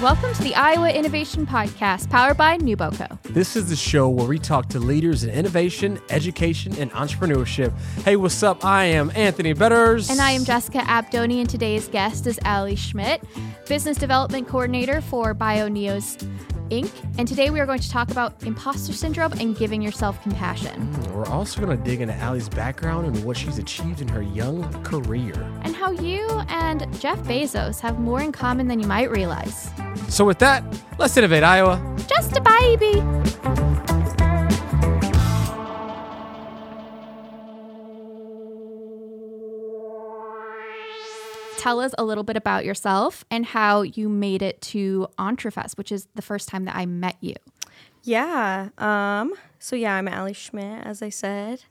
Welcome to the Iowa Innovation Podcast, powered by NewBoCo. This is the show where we talk to leaders in innovation, education, and entrepreneurship. Hey, what's up? I am Anthony Betters. And I am Jessica Abdoney, and today's guest is Ally Schmidt, Business Development Coordinator for BioNeos Inc. And today we are going to talk about imposter syndrome and giving yourself compassion. Mm, we're also going to dig into Ally's background and what she's achieved in her young career. And how you and Jeff Bezos have more in common than you might realize. So, with that, let's innovate Iowa. Just a baby. Tell us a little bit about yourself and how you made it to EntreFest, which is the first time that I met you. Yeah. Um, so yeah, I'm Ally Schmidt, as I said.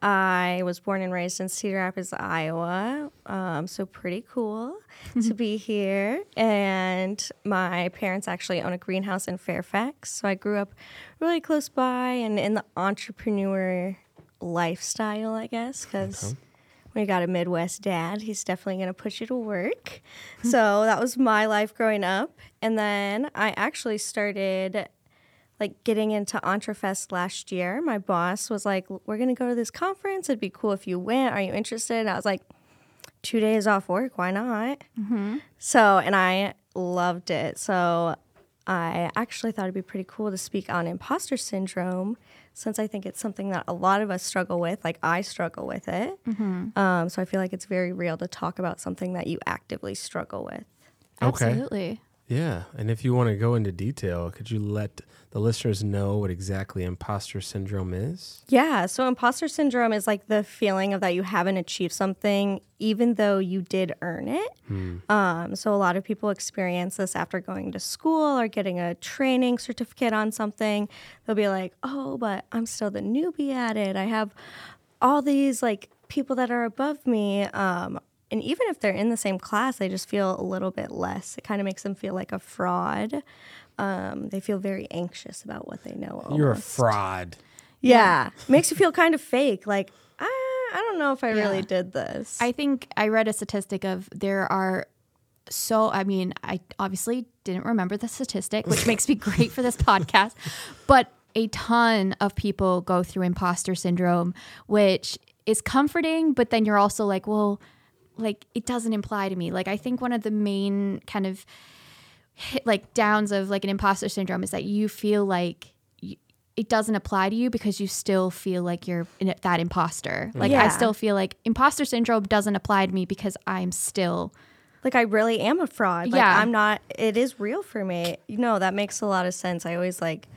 I was born and raised in Cedar Rapids, Iowa. Um, so pretty cool to be here. And my parents actually own a greenhouse in Fairfax. So I grew up really close by and in the entrepreneur lifestyle, I guess, because okay you got a Midwest dad, he's definitely going to push you to work. so that was my life growing up. And then I actually started like getting into EntreFest last year. My boss was like, "We're going to go to this conference. It'd be cool if you went. Are you interested?" And I was like, two days off work. Why not?" Mm-hmm. So, and I loved it. So I actually thought it'd be pretty cool to speak on imposter syndrome since I think it's something that a lot of us struggle with. Like I struggle with it. Mm-hmm. Um, so I feel like it's very real to talk about something that you actively struggle with. Okay. Absolutely. Yeah. And if you want to go into detail, could you let the listeners know what exactly imposter syndrome is? Yeah. So, imposter syndrome is like the feeling of that you haven't achieved something even though you did earn it. Hmm. Um, so, a lot of people experience this after going to school or getting a training certificate on something. They'll be like, oh, but I'm still the newbie at it. I have all these like people that are above me. Um, and even if they're in the same class, they just feel a little bit less. It kind of makes them feel like a fraud. Um, they feel very anxious about what they know. Almost. You're a fraud. Yeah, makes you feel kind of fake. Like I, I don't know if I yeah. really did this. I think I read a statistic of there are so I mean I obviously didn't remember the statistic, which makes me great for this podcast, but a ton of people go through imposter syndrome, which is comforting, but then you're also like, well like it doesn't imply to me. Like I think one of the main kind of hit, like downs of like an imposter syndrome is that you feel like you, it doesn't apply to you because you still feel like you're in that imposter. Mm. Like yeah. I still feel like imposter syndrome doesn't apply to me because I'm still like I really am a fraud. Like yeah. I'm not it is real for me. You know, that makes a lot of sense. I always like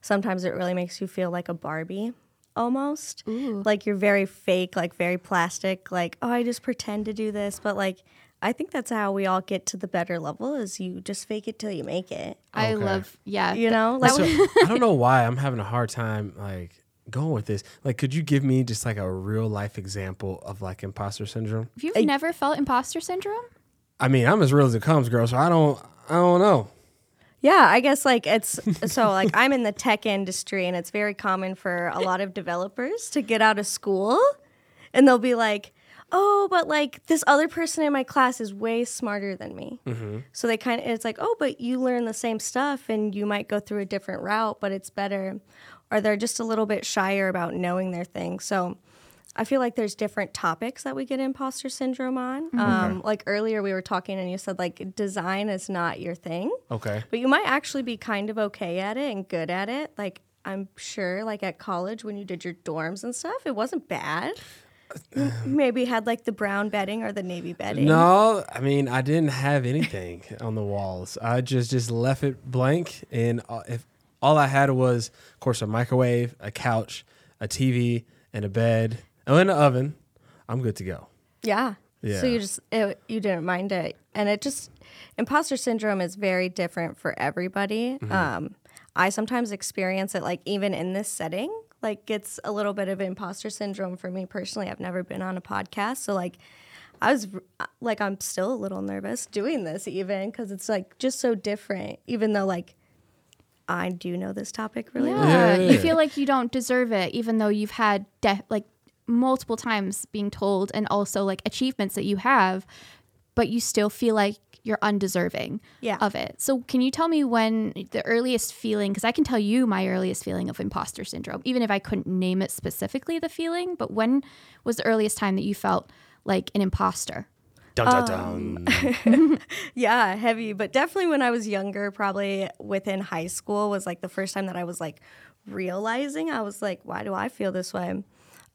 sometimes it really makes you feel like a Barbie almost. Ooh. Like you're very fake, like very plastic, like, oh, I just pretend to do this. But like, I think that's how we all get to the better level is you just fake it till you make it. I love, yeah. You know, like, so, I don't know why I'm having a hard time, like, going with this. Like, could you give me just like a real life example of like imposter syndrome? If you've I, never felt imposter syndrome? I mean, I'm as real as it comes, girl. So I don't, I don't know. Yeah, I guess like it's so like I'm in the tech industry and it's very common for a lot of developers to get out of school and they'll be like, "Oh, but like this other person in my class is way smarter than me." Mm-hmm. So they kind of it's like, "Oh, but you learn the same stuff and you might go through a different route, but it's better." Or they're just a little bit shyer about knowing their thing. So I feel like there's different topics that we get imposter syndrome on. Mm-hmm. Um, like earlier, we were talking and you said like design is not your thing. Okay. But you might actually be kind of okay at it and good at it. Like I'm sure, like at college when you did your dorms and stuff, it wasn't bad. maybe had like the brown bedding or the navy bedding. No, I mean I didn't have anything on the walls. I just just left it blank, and uh, if all I had was, of course, a microwave, a couch, a TV, and a bed Oh, in the oven. I'm good to go. Yeah. Yeah. So you just it, you didn't mind it, and it just imposter syndrome is very different for everybody. Mm-hmm. Um, I sometimes experience it like even in this setting, like it's a little bit of imposter syndrome for me personally. I've never been on a podcast, so like I was like I'm still a little nervous doing this even because it's like just so different. Even though like I do know this topic really yeah. well. Yeah, yeah, you feel like you don't deserve it, even though you've had de- like multiple times being told and also like achievements that you have, but you still feel like you're undeserving Yeah. of it. So can you tell me when the earliest feeling cuz I can tell you my earliest feeling of imposter syndrome even if I couldn't name it specifically the feeling, but when was the earliest time that you felt like an imposter? Dun, dun, um, dun. Yeah, heavy, but definitely when I was younger, probably within high school was like the first time that I was like realizing I was like, why do I feel this way?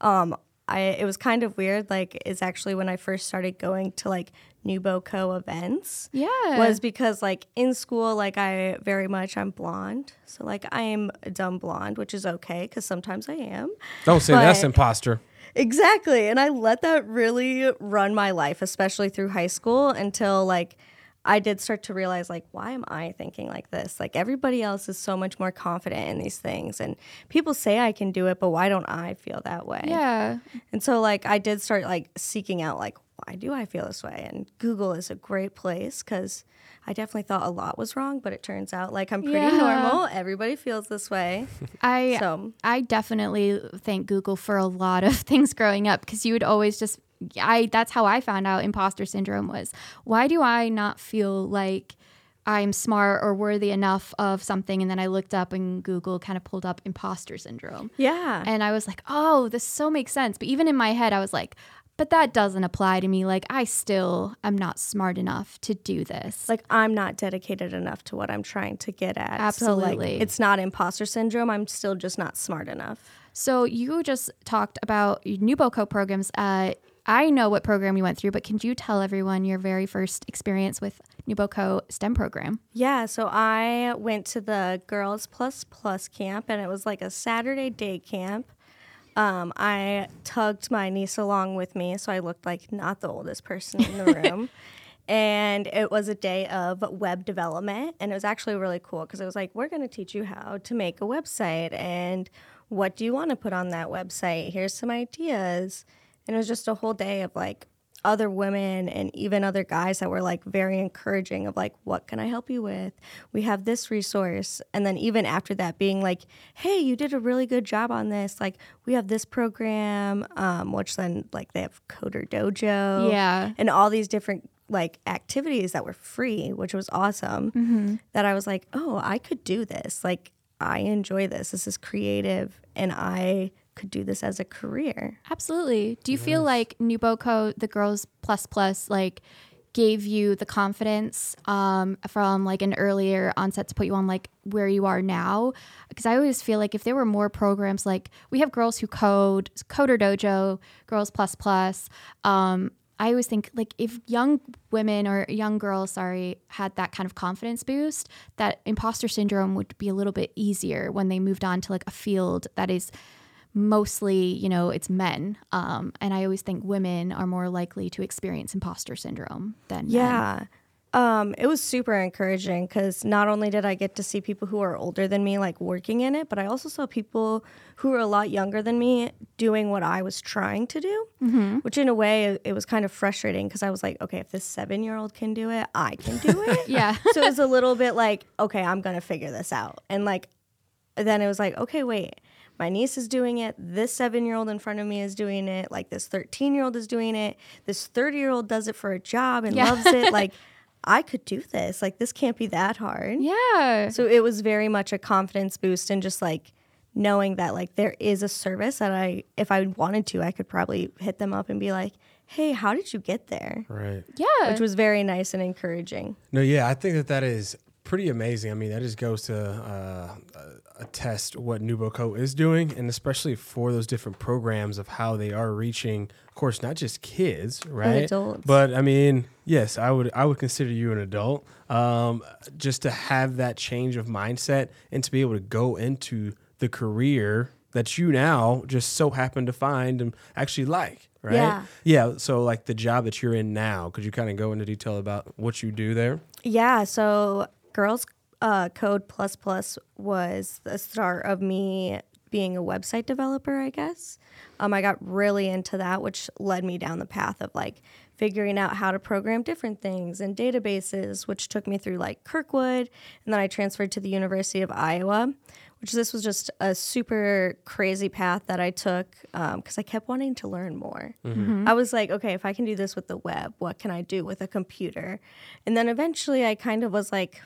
Um, I it was kind of weird. Like, it's actually when I first started going to like NewBoCo events. Yeah. Was because like in school, like I very much I'm blonde, so like I am a dumb blonde, which is okay because sometimes I am. Don't say that's imposter. Exactly. And I let that really run my life, especially through high school until like I did start to realize like why am I thinking like this? Like everybody else is so much more confident in these things and people say I can do it, but why don't I feel that way? yeah. And so like I did start like seeking out like why do I feel this way? And Google is a great place cuz I definitely thought a lot was wrong, but it turns out like I'm pretty Yeah. normal. Everybody feels this way. I So I definitely thank Google for a lot of things growing up because you would always just I that's how I found out imposter syndrome was. Why do I not feel like I'm smart or worthy enough of something and then I looked up and Google kind of pulled up imposter syndrome. yeah. And I was like, "Oh, this so makes sense." But even in my head I was like, "But that doesn't apply to me. Like I still am not smart enough to do this." like I'm not dedicated enough to what I'm trying to get at. So Absolutely. like it's not imposter syndrome. I'm still just not smart enough. So you just talked about NewBoCo programs. Uh, I know what program you went through, but can you tell everyone your very first experience with NewBoCo STEM program? Yeah, so I went to the Girls Plus Plus camp and it was like a Saturday day camp. Um, I tugged my niece along with me, so I looked like not the oldest person in the room. and it was a day of web development, and it was actually really cool because it was like, we're going to teach you how to make a website and what do you want to put on that website? Here's some ideas. And it was just a whole day of like other women and even other guys that were like very encouraging of like what can i help you with? We have this resource. And then even after that being like hey you did a really good job on this. Like we have this program um, which then like they have coder dojo Yeah. and all these different like activities that were free which was awesome that i was like oh i could do this. Like i enjoy this. This is creative and i could do this as a career Absolutely. Do you feel like NewBoCo, the Girls Plus Plus, like gave you the confidence um, from like an earlier onset to put you on like where you are now? Because I always feel like if there were more programs, like we have girls who code, Coder Dojo, Girls Plus Plus. Um, I always think like if young women or young girls, sorry, had that kind of confidence boost, that imposter syndrome would be a little bit easier when they moved on to like a field that is mostly, you know, it's men. Um, and I always think women are more likely to experience imposter syndrome than men. Yeah. Um, it was super encouraging because not only did I get to see people who are older than me like working in it, but I also saw people who were a lot younger than me doing what I was trying to do. Which, in a way, it- was kind of frustrating because I was like, okay, if this seven year old can do it, I can do it. Yeah. so it was a little bit like, okay, I'm gonna figure this out. And like, then it was like, okay, wait, my niece is doing it. This seven year old in front of me is doing it. Like this 13 year old is doing it. This 30 year old does it for a job and Yeah. loves it. Like, I could do this. Like, this can't be that hard. Yeah. So it was very much a confidence boost and just like knowing that like there is a service that I, if I wanted to, I could probably hit them up and be like, hey, how did you get there? Right. Yeah. Which was very nice and encouraging. No, yeah, I think that that is pretty amazing. I mean, that just goes to uh, attest what NewBoCo is doing, and especially for those different programs of how they are reaching, of course, not just kids, right? adults. But I mean, yes, I would I would consider you an adult. Um, just to have that change of mindset and to be able to go into the career that you now just so happen to find and actually like, right? Yeah. Yeah. So like the job that you're in now, could you kind of go into detail about what you do there? Yeah, so Girls uh, Code Plus Plus was the start of me being a website developer, I guess. Um, I got really into that, which led me down the path of like figuring out how to program different things and databases, which took me through like Kirkwood. And then I transferred to the University of Iowa, which this was just a super crazy path that I took because I kept wanting to learn more. I was like, okay, if I can do this with the web, what can I do with a computer? And then eventually I kind of was like,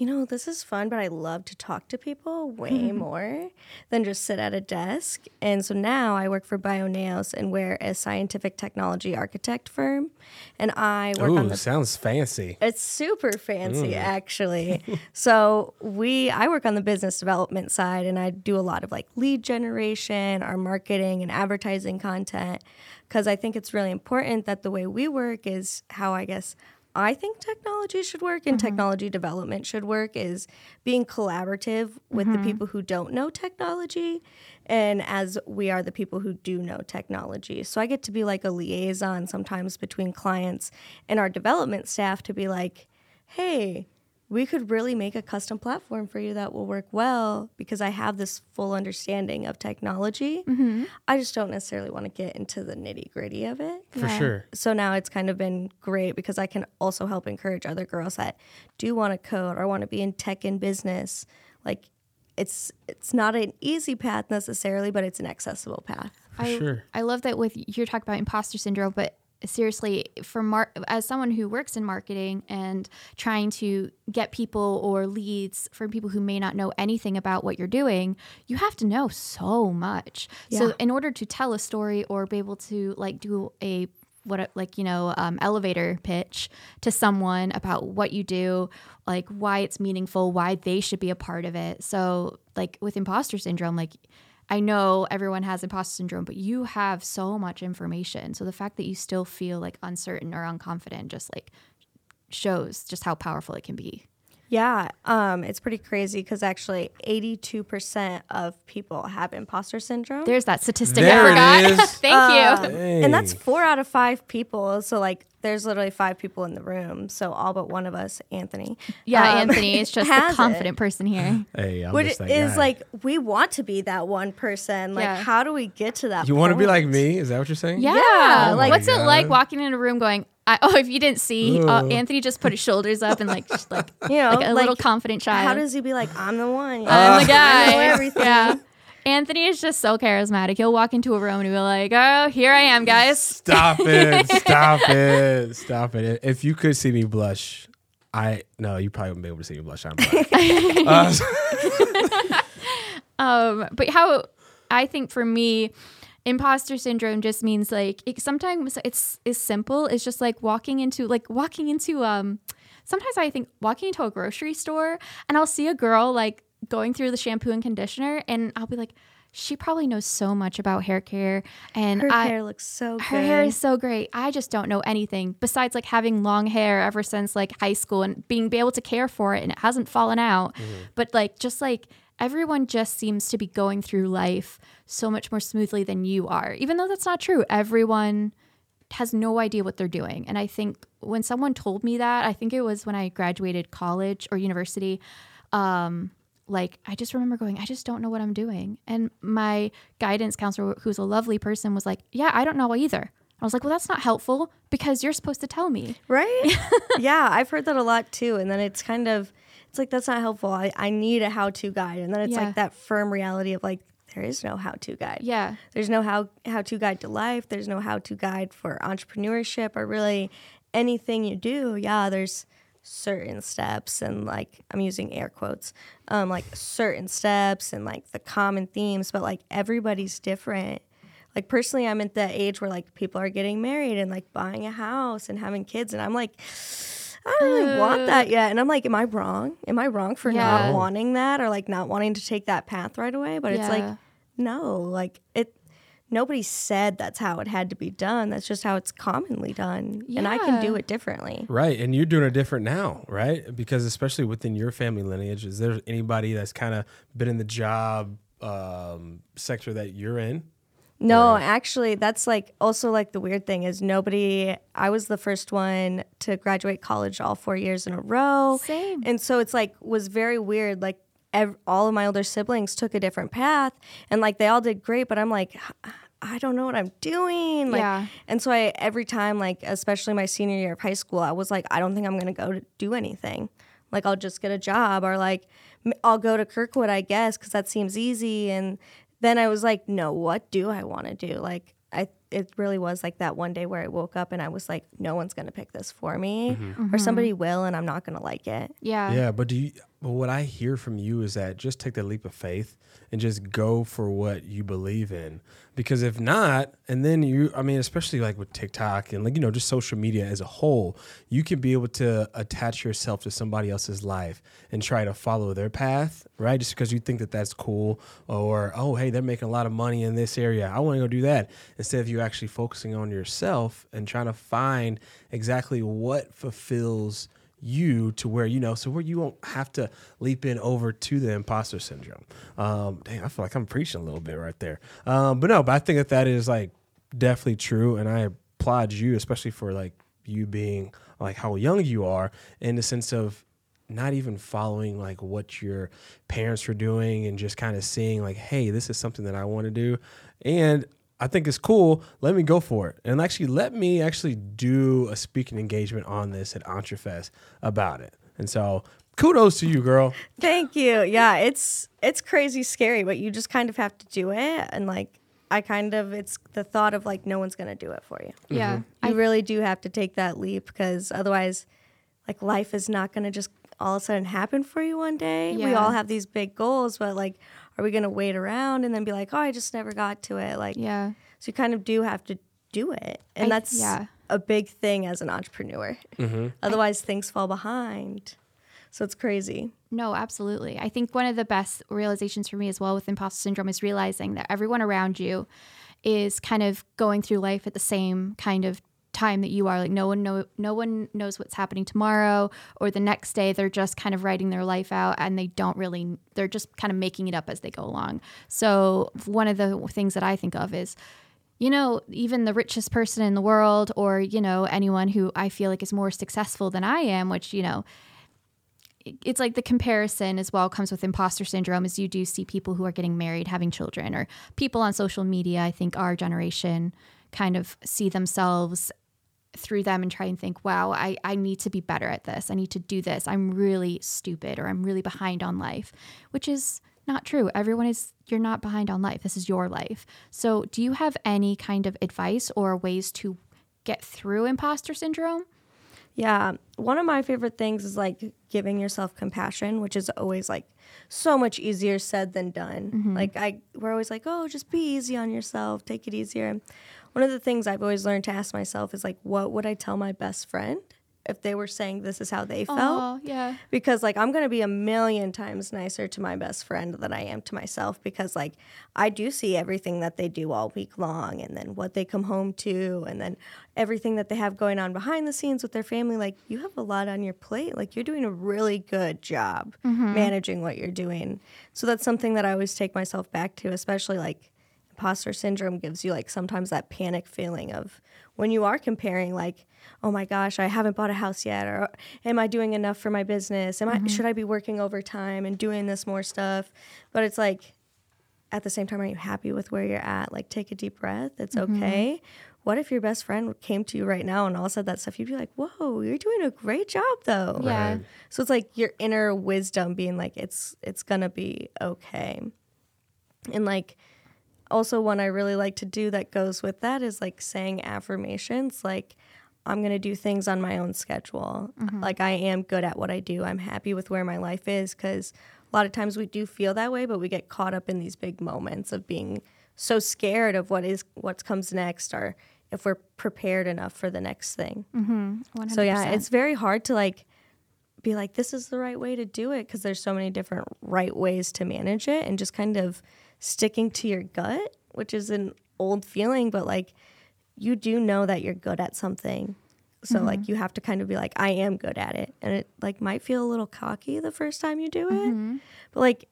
you know, this is fun, but I love to talk to people way more than just sit at a desk. And so now I work for BioNeos and we're a scientific technology architect firm. And I work on Ooh, the sounds fancy. it's super fancy mm. actually. so we I work on the business development side and I do a lot of like lead generation, our marketing and advertising content because I think it's really important that the way we work is how I guess I think technology should work and mm-hmm. technology development should work is being collaborative with the mm-hmm. people who don't know technology and as we are the people who do know technology. So I get to be like a liaison sometimes between clients and our development staff to be like, hey, we could really make a custom platform for you that will work well because I have this full understanding of technology. Mm-hmm. I just don't necessarily want to get into the nitty gritty of it. For Yeah. sure. So now it's kind of been great because I can also help encourage other girls that do want to code or want to be in tech and business. Like it's it's not an easy path necessarily, but it's an accessible path. For I, sure. I love that with you're talking about imposter syndrome, but seriously, for mar- as someone who works in marketing and trying to get people or leads from people who may not know anything about what you're doing, you have to know so much. Yeah. So in order to tell a story or be able to like do a what like you know um, elevator pitch to someone about what you do like why it's meaningful why they should be a part of it so like with imposter syndrome like I know everyone has imposter syndrome, but you have so much information. So the fact that you still feel like uncertain or unconfident just like shows just how powerful it can be. Yeah, um, it's pretty crazy because actually 82% of people have imposter syndrome. There's that statistic There I forgot. is. Thank Um, you. and that's four out of five people. So like, there's literally five people in the room. So all but one of us, Anthony. Yeah, um, Anthony is just has the it. confident person here. Hey, I'm Which just that is guy. like we want to be that one person. Like, Yeah. how do we get to that? you want to be like me? Is that what you're saying? Yeah. Yeah, like, Oh what's my it like walking in a room going, I, oh, if you didn't see, uh, Anthony just put his shoulders up and like, like, You know, like a little confident child. How does he be like, I'm the one? I'm the I know guy. everything. Yeah. Anthony is just so charismatic. He'll walk into a room and he'll be like, "Oh, here I am, guys." Stop it! Stop it! Stop it! If you could see me blush, I no, you probably wouldn't be able to see me blush. I'm black. uh, Um, but how I think for me, imposter syndrome just means like it, sometimes it's is simple. It's just like walking into like walking into um. Sometimes I think walking into a grocery store and I'll see a girl like going through the shampoo and conditioner, and I'll be like, she probably knows so much about hair care, and Her I, hair looks so good. her hair is so great. I just don't know anything besides like having long hair ever since like high school and being be able to care for it and it hasn't fallen out. But like just like everyone just seems to be going through life so much more smoothly than you are. Even though that's not true. Everyone has no idea what they're doing. And I think when someone told me that, I think it was when I graduated college or university, um, like I just remember going, I just don't know what I'm doing. And my guidance counselor, who's a lovely person, was like, Yeah, I don't know either. I was like, Well, that's not helpful because you're supposed to tell me. Right? yeah, I've heard that a lot too. And then it's kind of, it's like, that's not helpful. I, I need a how to guide. And then it's Yeah. like that firm reality of like, there is no how to guide. Yeah. There's no how how to guide to life. There's no how to guide for entrepreneurship or really anything you do. Yeah, there's certain steps and like I'm using air quotes, um, like certain steps and like the common themes, but like everybody's different. Like personally, I'm at the age where like people are getting married and like buying a house and having kids, and I'm like, I don't really want that yet. And I'm like, am I wrong? Am I wrong for Yeah. not wanting that or like not wanting to take that path right away? But it's like, no, like it. Nobody said that's how it had to be done. That's just how it's commonly done, and I can do it differently. right, and you're doing it different now, right? Because especially within your family lineage, is there anybody that's kind of been in the job um, sector that you're in? No, Right. actually, that's like also like the weird thing is nobody. I was the first one to graduate college all four years in a row. Same. And so it's like was very weird. Like ev- all of my older siblings took a different path, and like they all did great, but I'm like. I don't know what I'm doing. Like, Yeah. And so I every time, like especially my senior year of high school, I was like, I don't think I'm gonna go to do anything. Like I'll just get a job or like I'll go to Kirkwood, I guess, because that seems easy. And then I was like, no, what do I want to do? Like I, it really was like that one day where I woke up and I was like, no one's gonna pick this for me, mm-hmm. or mm-hmm. somebody will, and I'm not gonna like it. Yeah. Yeah, but do you? But what I hear from you is that just take the leap of faith and just go for what you believe in. Because if not, and then you, I mean, especially like with TikTok and like you know just social media as a whole, you can be able to attach yourself to somebody else's life and try to follow their path, right? Just because you think that that's cool, or oh hey, they're making a lot of money in this area, I want to go do that. Instead of you actually focusing on yourself and trying to find exactly what fulfills you to where you know so where you won't have to leap in over to the imposter syndrome. Um dang i feel like i'm preaching a little bit right there. Um but no but i think that that is like definitely true and i applaud you especially for like you being like how young you are in the sense of not even following like what your parents were doing and just kind of seeing like hey this is something that i want to do. And I think it's cool. Let me go for it. And actually, let me actually do a speaking engagement on this at Entrefest about it. And so, kudos to you, girl. Thank you. Yeah, it's it's crazy scary, but you just kind of have to do it. And like, I kind of it's the thought of like no one's gonna do it for you. Yeah. Mm-hmm. You I, really do have to take that leap because otherwise, like life is not gonna just all of a sudden happen for you one day. We all have these big goals, but like, are we gonna wait around and then be like, oh, I just never got to it? Like, yeah. so you kind of do have to do it, and I- that's yeah. a big thing as an entrepreneur. Mm-hmm. Otherwise, things fall behind. So it's crazy. No, absolutely. I think one of the best realizations for me as well with imposter syndrome is realizing that everyone around you is kind of going through life at the same kind of time that you are like no one know no one knows what's happening tomorrow or the next day. They're just kind of writing their life out and they don't really they're just kind of making it up as they go along. So one of the things that i think of is you know, even the richest person in the world, or, you know, anyone who I feel like is more successful than I am, which, you know, it's like the comparison as well comes with imposter syndrome as you do see people who are getting married having children or people on social media i think our generation kind of see themselves through them and try and think wow I, I need to be better at this i need to do this i'm really stupid or i'm really behind on life which is not true everyone is you're not behind on life this is your life so do you have any kind of advice or ways to get through imposter syndrome Yeah. One of my favorite things is like giving yourself compassion, which is always like so much easier said than done. Mm-hmm. Like I we're always like, "Oh, just be easy on yourself. Take it easier." One of the things I've always learned to ask myself is like, "What would I tell my best friend if they were saying this is how they felt?" oh yeah. Because like I'm going to be a million times nicer to my best friend than I am to myself because like I do see everything that they do all week long and then what they come home to and then everything that they have going on behind the scenes with their family. Like you have a lot on your plate. Like you're doing a really good job mm-hmm. managing what you're doing. So that's something that I always take myself back to especially like imposter syndrome gives you like sometimes that panic feeling of when you are comparing like oh my gosh i haven't bought a house yet or am i doing enough for my business? Am i mm-hmm. should i be working overtime and doing this more stuff? But it's like at the same time are you happy with where you're at? Like take a deep breath. It's mm-hmm. okay. What if your best friend came to you right now and all said that stuff? You'd be like whoa you're doing a great job though. Yeah. Right. so it's like your inner wisdom being like it's it's gonna be okay. And like also one I really like to do that goes with that is like saying affirmations like I'm going to do things on my own schedule. Like I am good at what I do. I'm happy with where my life is cuz a lot of times we do feel that way but we get caught up in these big moments of being so scared of what is what comes next or if we're prepared enough for the next thing. 100%. So yeah, it's very hard to like be like this is the right way to do it because there's so many different right ways to manage it and just kind of sticking to your gut, which is an old feeling, but like you do know that you're good at something. So mm-hmm. like you have to kind of be like I am good at it. And it like might feel a little cocky the first time you do it. Mm-hmm. But like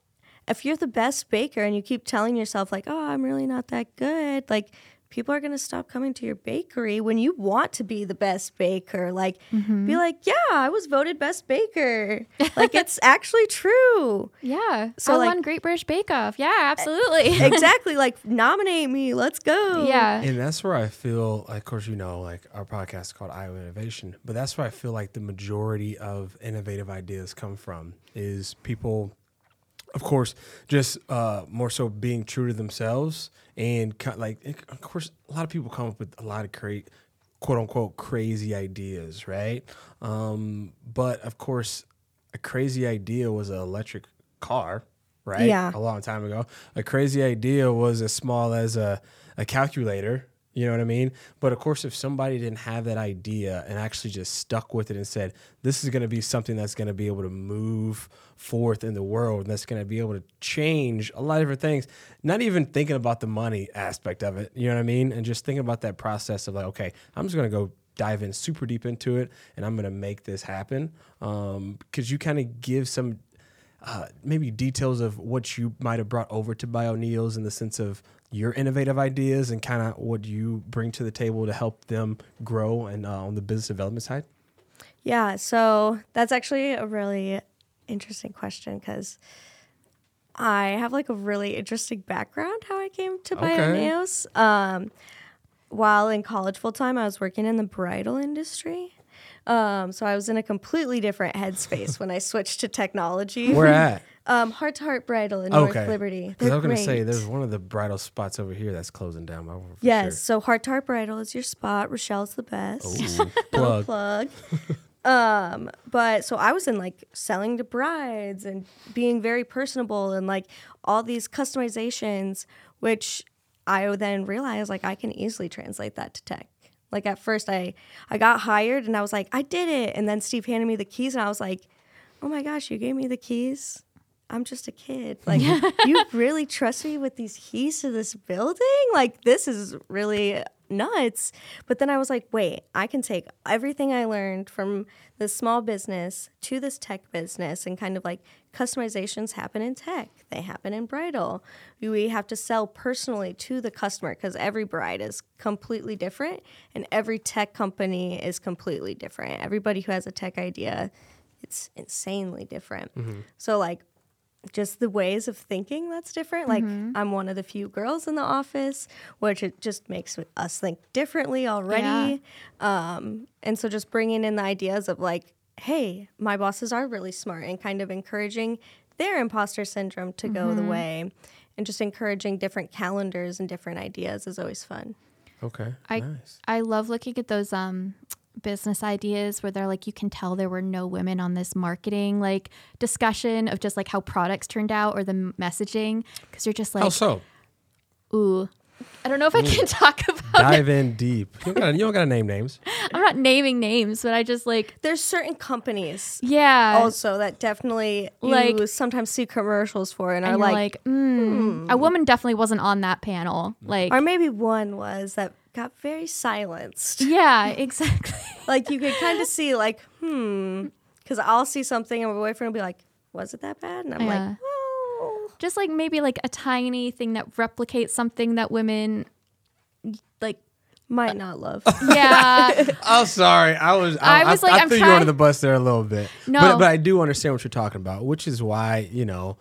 if you're the best baker and you keep telling yourself like, "Oh, I'm really not that good." Like people are going to stop coming to your bakery when you want to be the best baker. Like, Mm-hmm. be like, yeah, I was voted best baker. like, it's actually true. Yeah. So, I like- won Great British Bake Off. Yeah, absolutely. exactly. Like, nominate me. Let's go. yeah. And that's where I feel, of course, you know, like our podcast is called Iowa Innovation, but that's where I feel like the majority of innovative ideas come from is people, of course, just uh, more so being true to themselves and ki- like, of course, a lot of people come up with a lot of great, quote unquote, crazy ideas, right? Um, but of course, a crazy idea was an electric car, right? Yeah. A long time ago. A crazy idea was as small as a, a calculator. You know what I mean? But of course, if somebody didn't have that idea and actually just stuck with it and said, this is going to be something that's going to be able to move forth in the world and that's going to be able to change a lot of different things, not even thinking about the money aspect of it. You know what I mean? And just thinking about that process of like, okay, I'm just going to go dive in super deep into it and I'm going to make this happen. Um, because you kind of give some uh, maybe details of what you might have brought over to BioNeos in the sense of your innovative ideas and kind of what you bring to the table to help them grow and uh, on the business development side? Yeah, so that's actually a really interesting question because I have like a really interesting background how I came to Okay. Bioneos. Um, while in college full time, I was working in the bridal industry. Um, so I was in a completely different headspace when I switched to technology. Where at? Um, Heart to Heart Bridal in Okay. North Liberty. I was going to say, there's one of the bridal spots over here that's closing down. but I won't for Yes, sure. so Heart to Heart Bridal is your spot. Rochelle's the best. Ooh, plug. plug. um, but so I was in like selling to brides and being very personable and like all these customizations, which I then realized like I can easily translate that to tech. Like at first I I got hired and I was like, I did it. And then Steve handed me the keys and I was like, Oh my gosh, you gave me the keys? I'm just a kid. Like, you really trust me with these keys to this building? Like, this is really nuts. But then I was like, wait, I can take everything I learned from this small business to this tech business and kind of like customizations happen in tech, they happen in bridal. We have to sell personally to the customer because every bride is completely different and every tech company is completely different. Everybody who has a tech idea, it's insanely different. Mm-hmm. So, like, just the ways of thinking that's different. Like I'm one of the few girls in the office, which it just makes us think differently already. Um, and so just bringing in the ideas of like, hey, my bosses are really smart and kind of encouraging their imposter syndrome to go the way, and just encouraging different calendars and different ideas is always fun. Okay. I nice. I love looking at those um business ideas where they're like you can tell there were no women on this marketing like discussion of just like how products turned out or the messaging because you're just like How so? ooh I don't know if I can talk about it. Dive in deep. You don't gotta, you don't gotta name names. I'm not naming names but I just like There's certain companies yeah also that definitely you Like- sometimes see commercials for and, and are you're like, like, mm, a woman definitely wasn't on that panel like or maybe one was that got very silenced. yeah exactly like you could kind of see like hmm because i'll see something and my boyfriend will be like was it that bad and i'm Yeah. like oh just like maybe like a tiny thing that replicates something that women like might not love yeah Oh, sorry. I was. I, I was I, like, I I'm threw you trying- under the bus there a little bit. No. but, but I do understand what you're talking about, which is why you know,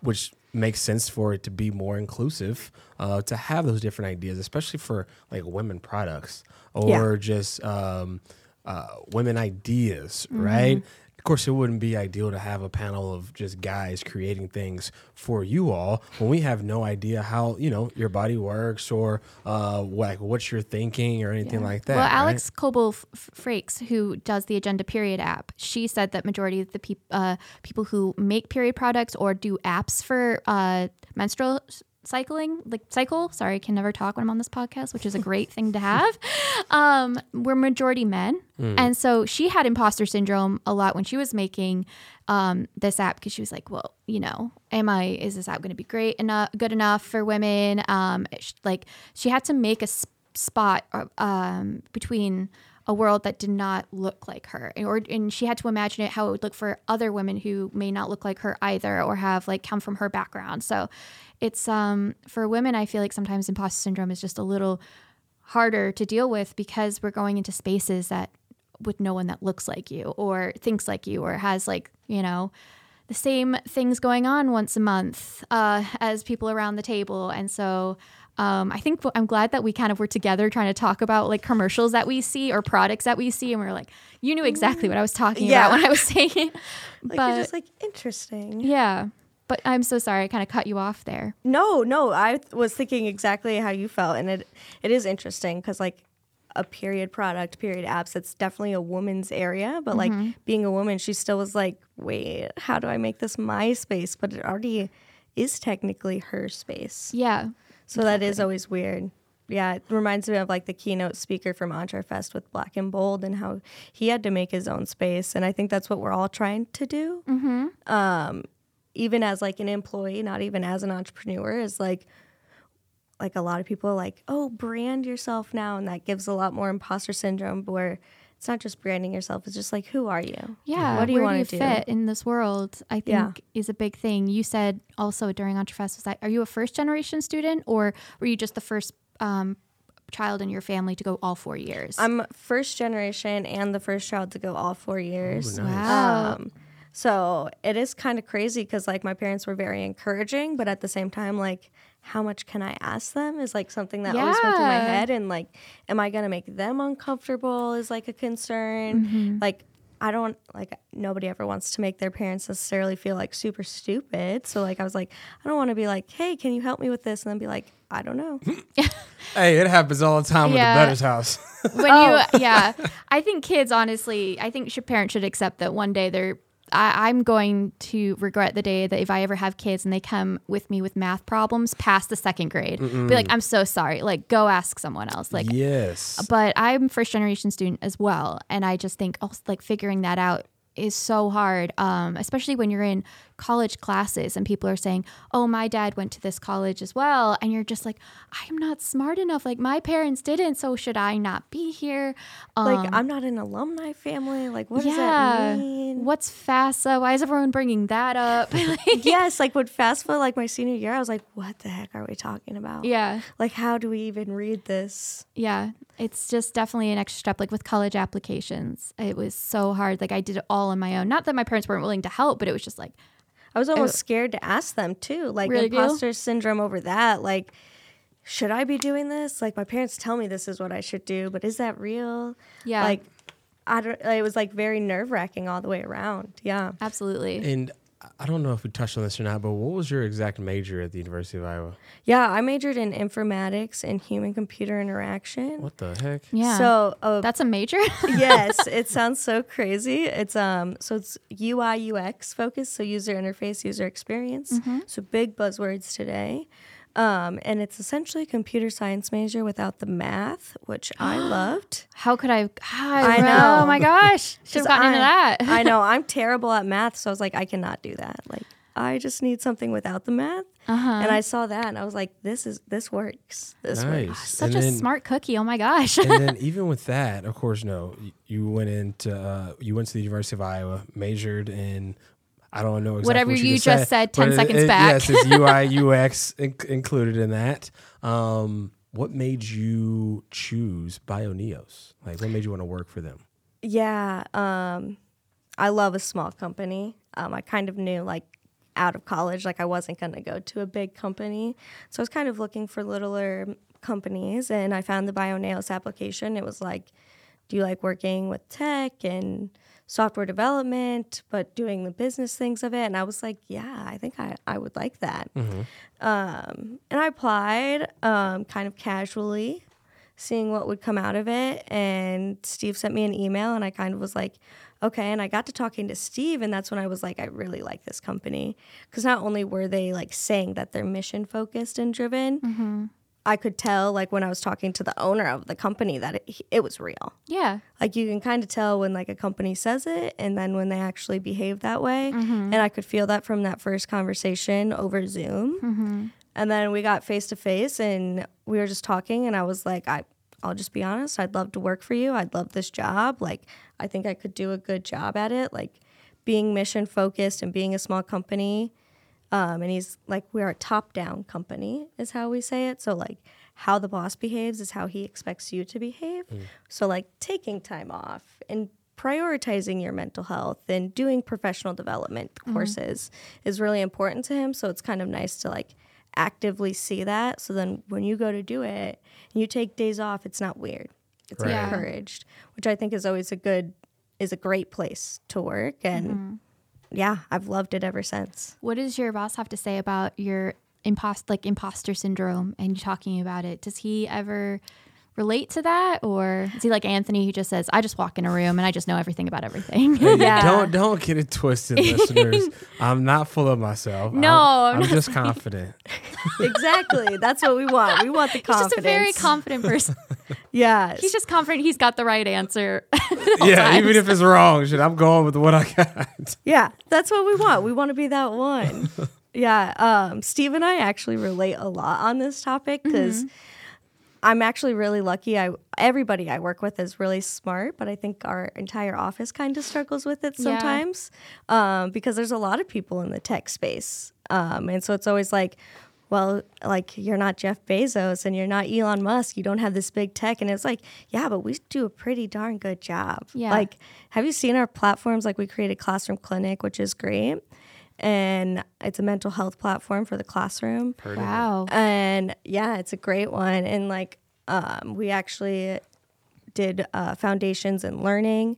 which makes sense for it to be more inclusive, uh, to have those different ideas, especially for like women products or Yeah. just um, uh, women ideas, Mm-hmm. right? Of course, it wouldn't be ideal to have a panel of just guys creating things for you all when we have no idea how you know your body works or uh, like what you're thinking or anything like that. Well. Alex F- Frakes, who does the Agenda Period app, she said that majority of the peop- uh, people who make period products or do apps for uh, menstrual cycling, like cycle, sorry, I can never talk when I'm on this podcast, which is a great thing to have, um, were majority men. And so she had imposter syndrome a lot when she was making um, this app because she was like, well, you know, am I, is this app going to be great enough, good enough for women? Um, sh- like she had to make a s- spot uh, um, between a world that did not look like her or and she had to imagine it how it would look for other women who may not look like her either or have like come from her background so it's um for women i feel like sometimes imposter syndrome is just a little harder to deal with because we're going into spaces that with no one that looks like you or thinks like you or has like you know the same things going on once a month uh, as people around the table and so um, I think I'm glad that we kind of were together trying to talk about like commercials that we see or products that we see, and we are like, you knew exactly what I was talking Yeah. about when I was saying it. Like but you're just like interesting. yeah, but I'm so sorry I kind of cut you off there. No, no, I was thinking exactly how you felt, and it it is interesting because like a period product, period apps, it's definitely a woman's area, but Mm-hmm. like being a woman, she still was like, wait, how do I make this my space? But it already is technically her space, Yeah, so that is always weird. Yeah, it reminds me of like the keynote speaker from Entrefest with Black and Bold and how he had to make his own space, and I think that's what we're all trying to do. Hmm. Um, even as like an employee, not even as an entrepreneur, is like like a lot of people are like, oh, brand yourself now, and that gives a lot more imposter syndrome. Where it's not just branding yourself; it's just like, who are you? yeah. What do you Where wanna do you do? fit in this world? I think Yeah. is a big thing. You said also during Entrefest was that are you a first generation student or were you just the first um, child in your family to go all four years? I'm first generation and the first child to go all four years. Ooh, nice. wow. Um, so it is kind of crazy because like my parents were very encouraging, but at the same time, like how much can I ask them is like something that always went through my head, and like, am I gonna make them uncomfortable is like a concern. Mm-hmm. Like I don't like nobody ever wants to make their parents necessarily feel like super stupid. So like I was like, I don't want to be like, hey, can you help me with this? And then be like, I don't know. Hey, it happens all the time Yeah. with the Better's house. when Oh. you yeah i think kids honestly i think your parents should accept that one day they're I, i'm going to regret the day that if i ever have kids and they come with me with math problems past the second grade be like i'm so sorry. Like go ask someone else. Like yes. but i'm first generation student as well and i just think also like figuring that out is so hard um, especially when you're in college classes and people are saying oh my dad went to this college as well and you're just like i'm not smart enough like my parents didn't so should i not be here um, Like I'm not an alumni family. Like what does that mean? what's fasa why is everyone bringing that up Like, yes, like with FAFSA, like my senior year, I was like, what the heck are we talking about? yeah Like, how do we even read this? Yeah, it's just definitely an extra step. Like with college applications, it was so hard. Like I did it all on my own. Not that my parents weren't willing to help, but it was just like, I was almost scared to ask them too. Like Really, you? imposter syndrome over that. Like, should I be doing this? Like my parents tell me this is what I should do, but is that real? Yeah. Like, I don't. It was like very nerve wracking all the way around. Yeah. absolutely. And I don't know if we touched on this or not, but what was your exact major at the University of Iowa? Yeah. I majored in informatics and human computer interaction. What the heck? Yeah. So, uh, that's a major. yes, it sounds so crazy. It's um so it's UI UX focused, so user interface, user experience. So big buzzwords today. Um, and it's essentially a computer science major without the math, which I loved. How could I? I, I know. Oh my gosh, should have 'Cause gotten into that. I know I'm terrible at math, so I was like, I cannot do that. Like, I just need something without the math. Uh-huh. And I saw that, and I was like, this is this works. This works. Nice. Such And a then- smart cookie. Oh my gosh. and then even with that, of course, no, you went into uh, you went to the University of Iowa, majored in I don't know exactly Whatever what you just said 10 but seconds back. Yes, it's UI UX in- included in that. Um, what made you choose BioNeos? Like, what made you want to work for them? Yeah, um, I love a small company. Um, I kind of knew like out of college, like I wasn't going to go to a big company, so I was kind of looking for littler companies, and I found the BioNeos application. It was like, do you like working with tech and software development, but doing the business things of it? And I was like, yeah, I think I, I would like that. Um, and I applied um, kind of casually, seeing what would come out of it. And Steve sent me an email, and I kind of was like, okay. And I got to talking to Steve, and that's when I was like, I really like this company. Because not only were they like saying that they're mission focused and driven, I could tell, like, when I was talking to the owner of the company, that it, it was real. yeah. Like you can kind of tell when like a company says it and then when they actually behave that way. Mm-hmm. And I could feel that from that first conversation over Zoom. Mm-hmm. And then we got face to face and we were just talking and I was like, I I'll just be honest. I'd love to work for you. I'd love this job. Like, I think I could do a good job at it. Like, being mission focused and being a small company. Um, and he's like, we're a top down company, is how we say it. So, like, how the boss behaves is how he expects you to behave. Mm. So, like, taking time off and prioritizing your mental health and doing professional development mm-hmm. courses is really important to him. So, it's kind of nice to like actively see that. So then when you go to do it and you take days off, it's not weird. It's Right. Encouraged, which I think is always a good is a great place to work and mm-hmm. Yeah, I've loved it ever since. What does your boss have to say about your impost like imposter syndrome and you talking about it? Does he ever relate to that, or is he like Anthony who just says, "I just walk in a room and I just know everything about everything"? Hey, Yeah. Don't don't get it twisted, listeners. I'm not full of myself. No, I'm, I'm I'm just confident. exactly. That's what we want. We want the confidence He's just a very confident person. yeah. He's just confident he's got the right answer. yeah, even if it's wrong, shit, I'm going with what I got. Yeah, that's what we want. We want to be that one. yeah. Um, Steve and I actually relate a lot on this topic because I'm actually really lucky. I everybody I work with is really smart, but I think our entire office kind of struggles with it Yeah. sometimes um, because there's a lot of people in the tech space, um, and so it's always like. Well, like you're not Jeff Bezos and you're not Elon Musk. You don't have this big tech. And it's like, yeah, but we do a pretty darn good job. Yeah. Like, have you seen our platforms? Like, we created Classroom Clinic, which is great. And it's a mental health platform for the classroom. wow. And yeah, it's a great one. And like, um, we actually did uh, foundations in learning,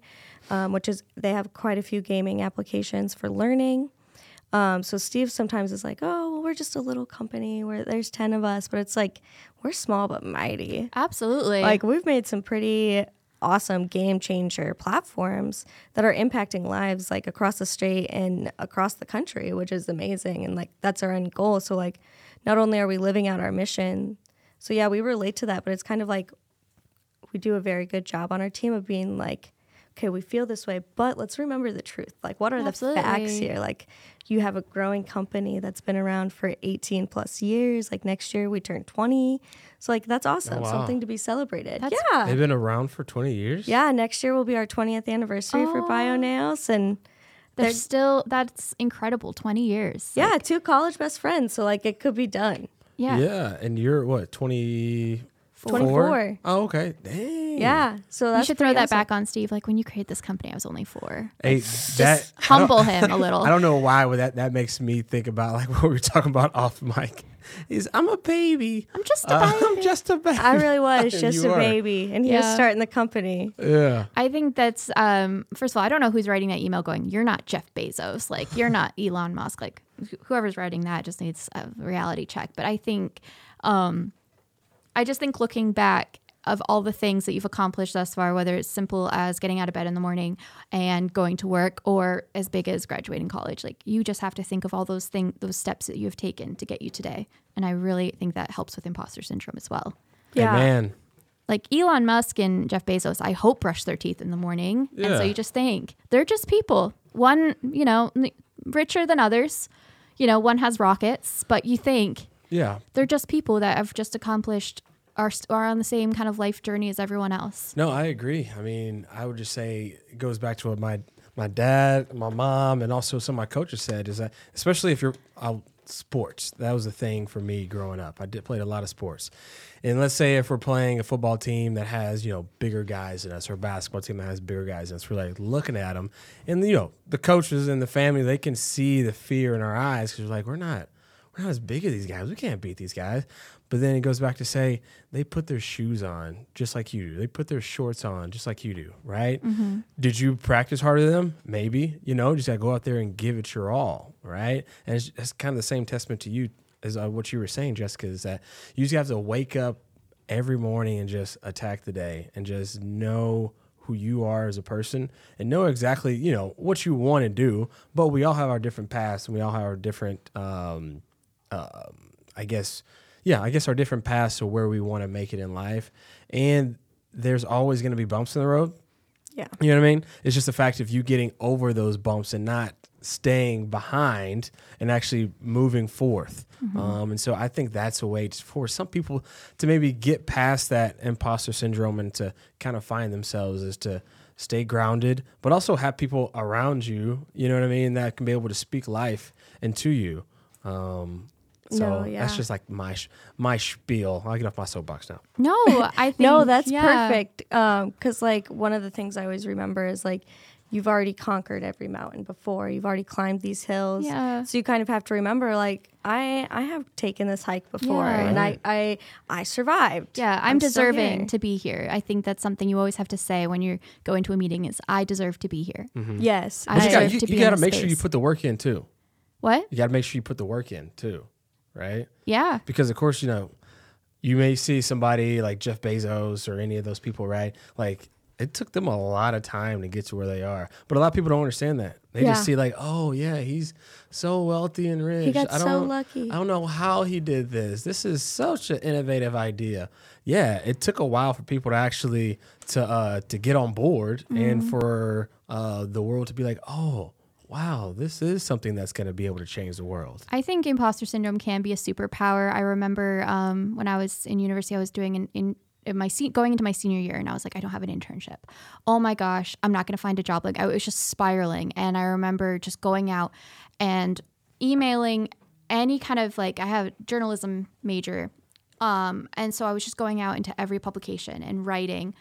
um, which is they have quite a few gaming applications for learning. Um, so Steve sometimes is like, "Oh, well, we're just a little company where there's ten of us," but it's like we're small but mighty. Absolutely. Like we've made some pretty awesome game changer platforms that are impacting lives like across the state and across the country, which is amazing. And like that's our end goal. So like not only are we living out our mission, so yeah, we relate to that, but it's kind of like we do a very good job on our team of being like, okay, we feel this way, but let's remember the truth. Like what are the facts here? Like you have a growing company that's been around for 18 plus years. Like next year we turn 20. So like that's awesome. Oh, wow. Something to be celebrated. That's- yeah. They've been around for 20 years. Yeah, next year will be our 20th anniversary for Oh. BioNeos and They're they're- still that's incredible. Twenty years. yeah, two college best friends, so like it could be done. Yeah. Yeah, and you're what 20 24. Oh, okay. Dang. Yeah, so that's You should throw that awesome. back on Steve. Like when you created this company, I was only four. Hey, Just that humble him a little. I don't know why, but that that makes me think about like what we were talking about off mic. Is I'm a baby. I'm just a Uh, baby. I'm just a baby. I really was just you a are. baby, and he was Yeah. starting the company. Yeah. I think that's um first of all, I don't know who's writing that email going, You're not Jeff Bezos, like you're not Elon Musk. Like whoever's writing that just needs a reality check. But I think um I just think looking back of all the things that you've accomplished thus far, whether it's simple as getting out of bed in the morning and going to work or as big as graduating college, like you just have to think of all those things those steps that you have taken to get you today. And I really think that helps with imposter syndrome as well. Yeah. Hey, man. like Elon Musk and Jeff Bezos, I hope brush their teeth in the morning. Yeah. And so you just think they're just people. One, you know, richer than others. You know, one has rockets, but you think Yeah. they're just people that have just accomplished are are on the same kind of life journey as everyone else. No, I agree. I mean, I would just say it goes back to what my my dad, my mom, and also some of my coaches said is that especially if you're uh, sports, that was a thing for me growing up. I did played a lot of sports, and let's say if we're playing a football team that has you know bigger guys than us, or a basketball team that has bigger guys than us, we're like looking at them, and you know the coaches and the family they can see the fear in our eyes because we're like we're not we're not as big as these guys. We can't beat these guys. But then it goes back to say they put their shoes on just like you do. They put their shorts on just like you do, right? Did you practice harder than them? Maybe. You know, just got to go out there and give it your all, right? And it's, it's kind of the same testament to you as uh, what you were saying, Jessica, is that you just have to wake up every morning and just attack the day and just know who you are as a person and know exactly, you know, what you want to do. But we all have our different paths and we all have our different, um, um, I guess, yeah, I guess our different paths to where we want to make it in life. And there's always going to be bumps in the road. Yeah. You know what I mean? It's just the fact of you getting over those bumps and not staying behind and actually moving forth. Um, and so I think that's a way to, for some people to maybe get past that imposter syndrome and to kind of find themselves is to stay grounded, but also have people around you, you know what I mean, that can be able to speak life into you. Um, so No, that's just like my sh- my spiel. I'll get off my soapbox now. No, I think No, that's yeah. perfect. Um, cause like one of the things I always remember is like you've already conquered every mountain before. You've already climbed these hills. Yeah. So you kind of have to remember like I I have taken this hike before Yeah. and I I I survived. Yeah, I'm, still deserving to be here. I think that's something you always have to say when you're going to a meeting is I deserve to be here. Yes. I But you deserve got you, to you be in got to this make sure you put the work in too. What? You got to make sure you put the work in too, right? Yeah. Because of course, you know, you may see somebody like Jeff Bezos or any of those people, right? Like it took them a lot of time to get to where they are. But a lot of people don't understand that. They Yeah. just see like, oh yeah, he's so wealthy and rich. He got I so don't, lucky. I don't know how he did this. This is such an innovative idea. Yeah, it took a while for people to actually to uh to get on board and Mm-hmm. for uh the world to be like, oh wow, this is something that's going to be able to change the world. I think imposter syndrome can be a superpower. I remember um, when I was in university, I was doing an in, my se- going into my senior year, and I was like, I don't have an internship. Oh my gosh, I'm not going to find a job. Like I was just spiraling, and I remember just going out and emailing any kind of like I have journalism major, um, and so I was just going out into every publication and writing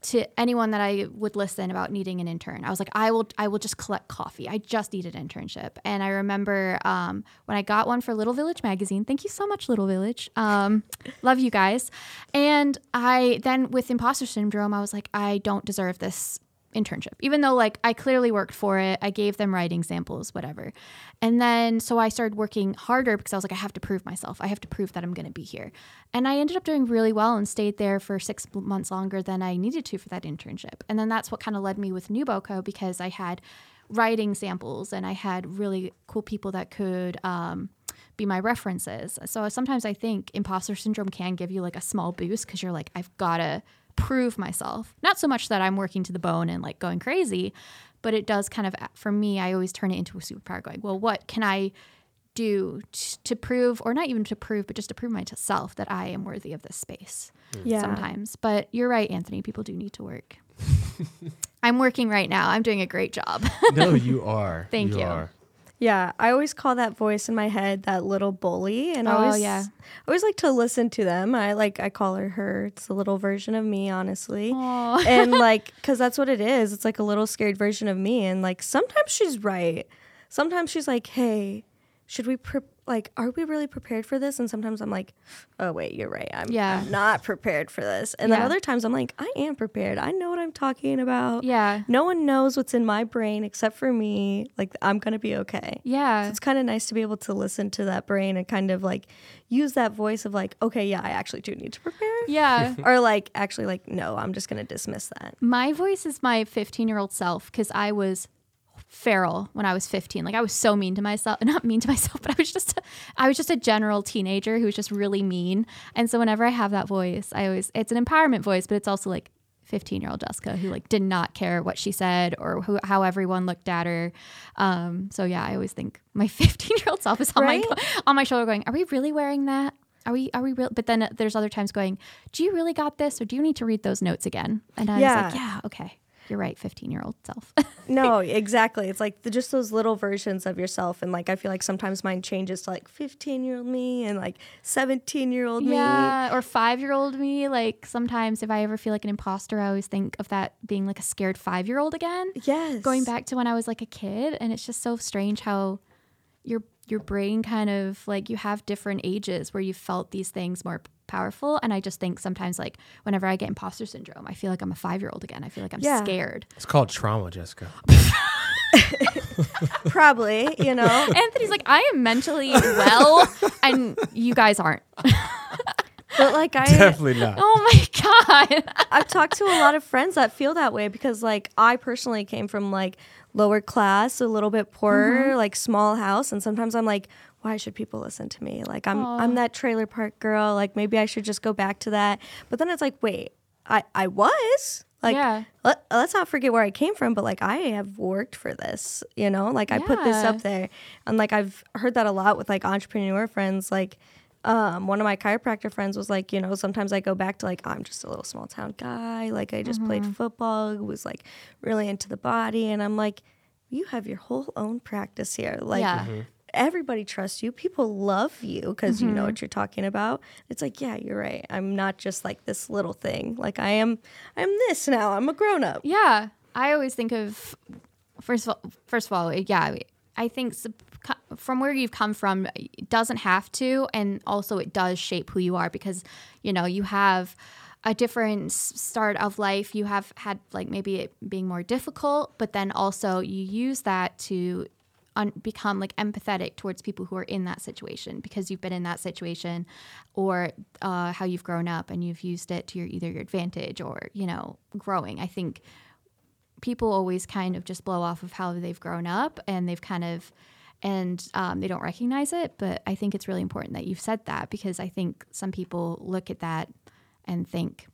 to anyone that I would listen about needing an intern. I was like, I will, I will just collect coffee. I just need an internship. And I remember um, when I got one for Little Village magazine. Thank you so much, Little Village. Um, love you guys. And I then with imposter syndrome, I was like, I don't deserve this internship, even though like I clearly worked for it. I gave them writing samples, whatever. And then so I started working harder because I was like, I have to prove myself. I have to prove that I'm going to be here. And I ended up doing really well and stayed there for six months longer than I needed to for that internship. And then that's what kind of led me with NewBoCo because I had writing samples and I had really cool people that could um, be my references. So sometimes I think imposter syndrome can give you like a small boost because you're like, I've got to prove myself. Not so much that I'm working to the bone and like going crazy, but it does kind of, uh, for me, I always turn it into a superpower going, well, what can I do t- to prove, or not even to prove, but just to prove myself that I am worthy of this space mm. Yeah. sometimes. But you're right, Anthony, people do need to work. I'm working right now. I'm doing a great job. no, you are. Thank you. Are. Yeah, I always call that voice in my head that little bully, and I Oh, always, yeah. I always like to listen to them. I like, I call her her. It's a little version of me, honestly, Aw. and like, cause that's what it is. It's like a little scared version of me, and like sometimes she's right. Sometimes she's like, "Hey, should we pre- like, are we really prepared for this?" And sometimes I'm like, "Oh wait, you're right. I'm, Yeah. I'm not prepared for this." And then other times I'm like, "I am prepared. I know what I'm talking about. yeah. No one knows what's in my brain except for me. Like I'm gonna be okay." Yeah. So it's kind of nice to be able to listen to that brain and kind of like use that voice of like, okay, yeah, I actually do need to prepare. Yeah. or like, actually, like, no, I'm just going to dismiss that. My voice is my 15 year old self because I was feral when I was 15. Like I was so mean to myself, not mean to myself, but I was just, a, I was just a general teenager who was just really mean. And so whenever I have that voice, I always, it's an empowerment voice, but it's also like 15 year old Jessica who like did not care what she said or who, how everyone looked at her. Um, so yeah, I always think my 15 year old self is on Right? my, on my shoulder going, are we really wearing that? Are we, are we real? But then uh, there's other times going, do you really got this? Or do you need to read those notes again? And I was like, yeah, okay. You're right, 15 year old self. No, exactly. It's like the, just those little versions of yourself. And like, I feel like sometimes mine changes to like 15 year old me and like 17 year old me. yeah. Or five year old me. Like sometimes if I ever feel like an imposter, I always think of that being like a scared five year old again. Yes. Going back to when I was like a kid. And it's just so strange how your your brain kind of like you have different ages where you felt these things more powerful. And I just think sometimes like whenever I get imposter syndrome, I feel like I'm a five year old again. I feel like I'm Yeah. scared. It's called trauma, Jessica. Probably, you know. Anthony's like, I am mentally well, and you guys aren't. but like, I, Definitely not. Oh my god. I've talked to a lot of friends that feel that way because like I personally came from like lower class, a little bit poorer, mm-hmm. like small house, and sometimes I'm like, why should people listen to me? Like I'm I'm that trailer park girl. Like maybe I should just go back to that. But then it's like, wait, I I was like Yeah. let, let's not forget where I came from, but like I have worked for this, you know, like I put this up there. And like I've heard that a lot with like entrepreneur friends. Like um, one of my chiropractor friends was like, you know, sometimes I go back to like, I'm just a little small town guy. Like I just played football, was like really into the body. And I'm like, you have your whole own practice here. Like, Yeah. Everybody trusts you. People love you because you know Mm-hmm. what you're talking about. It's like, yeah, you're right. I'm not just like this little thing. Like I am, I'm this now. I'm a grown up. Yeah, I always think of first of all. First of all, yeah, I think from where you've come from it doesn't have to, and also it does shape who you are because you know you have a different start of life. You have had like maybe it being more difficult, but then also you use that to un- become like empathetic towards people who are in that situation because you've been in that situation or uh, how you've grown up and you've used it to your either your advantage or you know growing. I think people always kind of just blow off of how they've grown up and they've kind of and um, they don't recognize it but i think it's really important that you've said that because i think some people look at that and think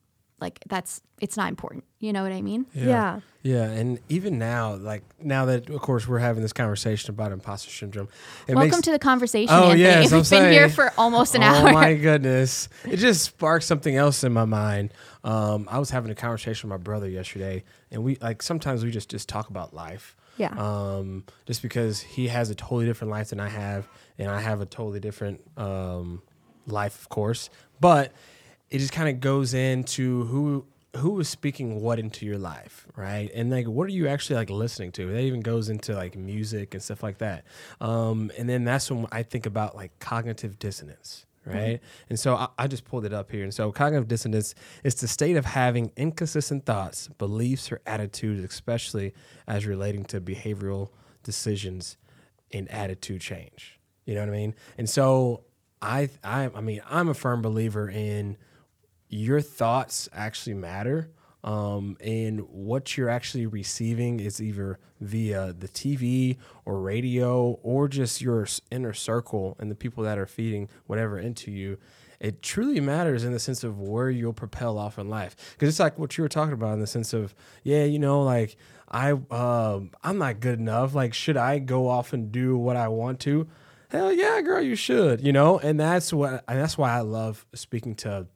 like that's it's not important you know what i mean Yeah. Yeah, and even now, like now that of course we're having this conversation about imposter syndrome, it welcome makes, to the conversation Oh, Anthony. yes, I'm we've been here for almost an oh hour my goodness! It just sparked something else in my mind. Um, I was having a conversation with my brother yesterday, and we like sometimes we just just talk about life. Yeah. Um, just because he has a totally different life than I have, and I have a totally different um, life, of course. But it just kind of goes into who who is speaking what into your life, right? And like, what are you actually like listening to? That even goes into like music and stuff like that. Um, and then that's when I think about like cognitive dissonance, right? And so I, I just pulled it up here. And so cognitive dissonance is the state of having inconsistent thoughts, beliefs, or attitudes, especially as relating to behavioral decisions and attitude change. You know what I mean? And so I, I, I mean, I'm a firm believer in your thoughts actually matter. Um, and what you're actually receiving is either via the TV or radio or just your inner circle and the people that are feeding whatever into you. It truly matters in the sense of where you'll propel off in life. Because it's like what you were talking about in the sense of, yeah, you know, like I, um, I'm not good enough. Like, should I go off and do what I want to? Hell yeah, girl, you should. You know, and that's what, and that's why I love speaking to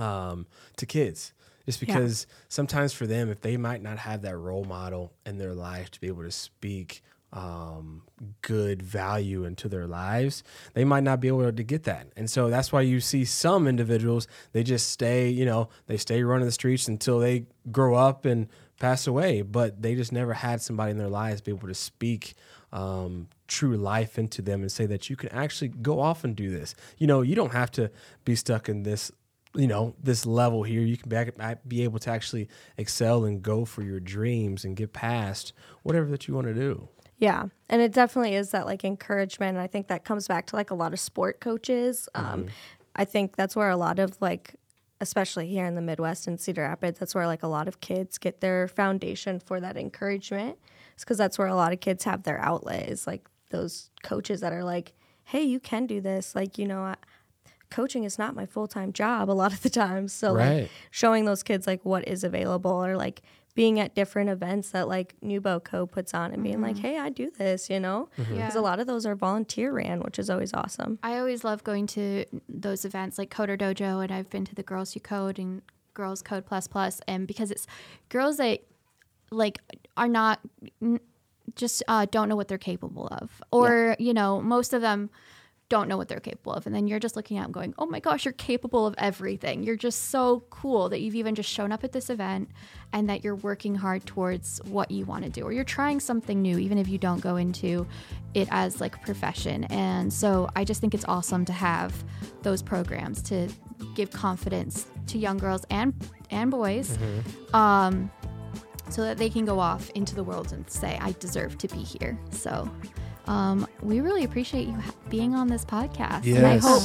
um, to kids. Just Yeah. because sometimes for them if they might not have that role model in their life to be able to speak um, good value into their lives they might not be able to get that. And so that's why you see some individuals they just stay you know they stay running the streets until they grow up and pass away but they just never had somebody in their lives be able to speak um, true life into them and say that you can actually go off and do this. You know you don't have to be stuck in this you know this level here you can be, be able to actually excel and go for your dreams and get past whatever that you want to do Yeah. And it definitely is that like encouragement. And I think that comes back to like a lot of sport coaches. Um, I think that's where a lot of like, especially here in the Midwest in Cedar Rapids, that's where like a lot of kids get their foundation for that encouragement. It's because that's where a lot of kids have their outlet is like those coaches that are like, hey, you can do this. Like, you know, I, coaching is not my full time job a lot of the times. So Right. like showing those kids like what is available or like being at different events that like NewBoCo puts on and being like, hey, I do this, you know? Because Yeah. a lot of those are volunteer ran, which is always awesome. I always love going to those events like Coder Dojo, and I've been to the Girls Who Code and Girls Code Plus Plus, and because it's girls that like are not n- just uh, don't know what they're capable of, or you know, most of them don't know what they're capable of, and then you're just looking at them going, "Oh my gosh, you're capable of everything! You're just so cool that you've even just shown up at this event, and that you're working hard towards what you want to do, or you're trying something new, even if you don't go into it as like profession." And so I just think it's awesome to have those programs to give confidence to young girls and and boys um, so that they can go off into the world and say, I deserve to be here. So um, we really appreciate you being on this podcast. And I hope,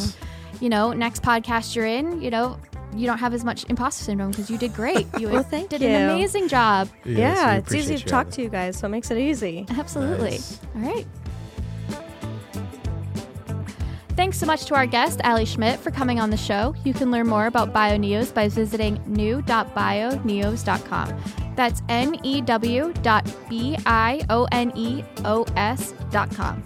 you know, next podcast you're in, you know, you don't have as much imposter syndrome because you did great. You Well, thank did you. an amazing job. Yeah, it's easy to talk to you guys, so it makes it easy. Absolutely. Nice. All right. Thanks so much to our guest, Ally Schmidt, for coming on the show. You can learn more about BioNeos by visiting new.bioneos.com. That's N E W dot B I O N E O S dot com.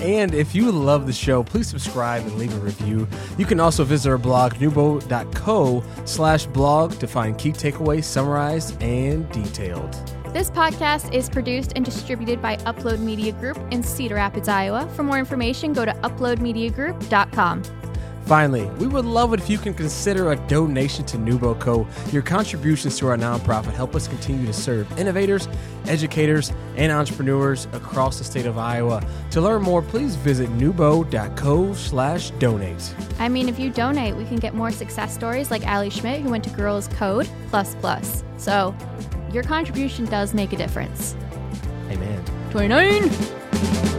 And if you love the show, please subscribe and leave a review. You can also visit our blog, nubo.co slash blog to find key takeaways summarized and detailed. This podcast is produced and distributed by Upload Media Group in Cedar Rapids, Iowa. For more information, go to uploadmediagroup.com. Finally, we would love it if you can consider a donation to NewBoCo. Your contributions to our nonprofit help us continue to serve innovators, educators, and entrepreneurs across the state of Iowa. To learn more, please visit nubo.co slash donate. I mean, if you donate, we can get more success stories like Ally Schmidt, who went to Girls Code Plus Plus. So your contribution does make a difference. Amen. 29!